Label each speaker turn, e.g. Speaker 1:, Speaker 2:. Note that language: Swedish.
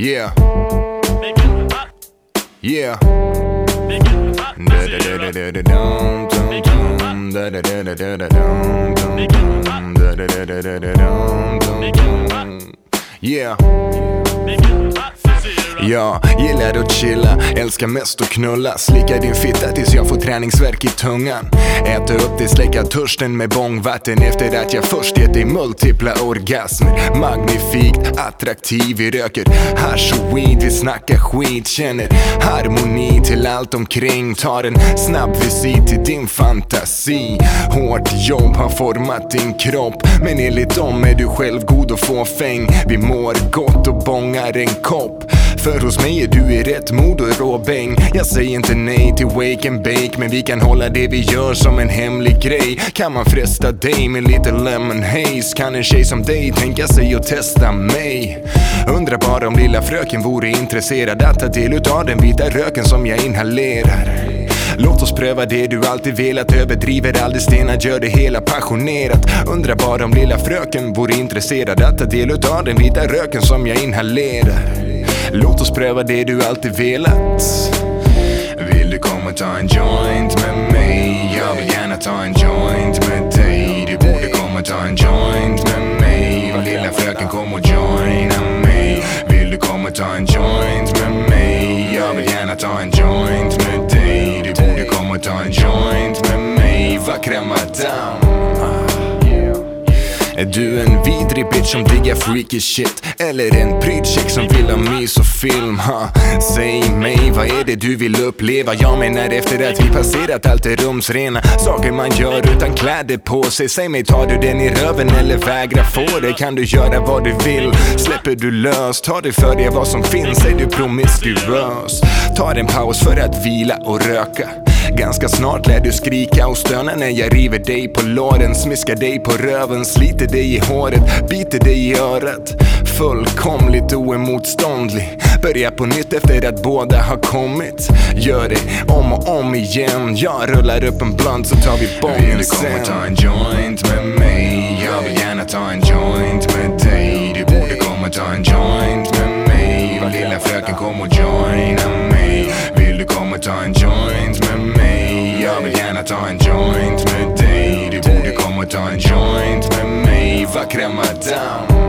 Speaker 1: Yeah. Yeah. Yeah. Jag gillar att chilla, älskar mest att knulla. Slicka din fitta tills jag får träningsverk i tungan. Äta upp dig, släcka törsten med bångvatten Efter att jag först gett dig multipla orgasmer Magnifikt, attraktiv, vi röker hash och weed Vi snackar skit, känner harmoni till allt omkring Tar en snabb visit till din fantasi. Hårt jobb har format din kropp Men enligt dem är du själv god och fåfäng Vi mår gott och bångar en kopp för hos mig är du i rätt mod och råbäng Jag säger inte nej till wake and bake Men vi kan hålla det vi gör som en hemlig grej. Kan man fresta dig med lite lemon haze? Kan en tjej som dig tänka sig att testa mig? Undrar bara om lilla fröken vore intresserad att ta del utav den vita röken som jag inhalerar. Låt oss pröva det du alltid velat Överdriver aldrig stenar, gör det hela passionerat. Undrar bara om lilla fröken vore intresserad att ta del utav den vita röken som jag inhalerar. Låt oss pröva det du alltid velat. Vill du komma och ta en joint med mig? Jag vill gärna ta en joint med dig. Du borde komma och ta en joint med mig. Lilla fröken kom och joina mig. Vill du komma och ta en joint med mig? Jag vill gärna ta en joint med dig. Du borde komma och ta en joint med mig. Vackra madam är du en vidrig bitch som diggar freaky shit? Eller en pryd som vill ha mys och film? Ha? Säg mig, vad är det du vill uppleva? Jag menar efter att vi passerat allt det rumsrena Saker man gör utan kläder på sig Säg mig, tar du den i röven eller vägrar få det? Kan du göra vad du vill? Släpper du lös? Tar du för dig vad som finns? Är du promiskuös? Tar en paus för att vila och röka Ganska snart lär du skrika och stöna när jag river dig på låren Smiskar dig på röven, sliter dig i håret, biter dig i örat. Fullkomligt oemotståndlig. Börja på nytt efter att båda har kommit. Gör det om och om igen. Jag rullar upp en blunt så tar vi bången sen Vill du komma ta en joint med mig? Jag vill gärna ta en joint med dig. Du borde komma ta en joint med mig. Lilla fröken kom och joina mig. Vill du komma ta en joint med mig? ta' joint me dejri buri komu ta' joint me mejva krema down.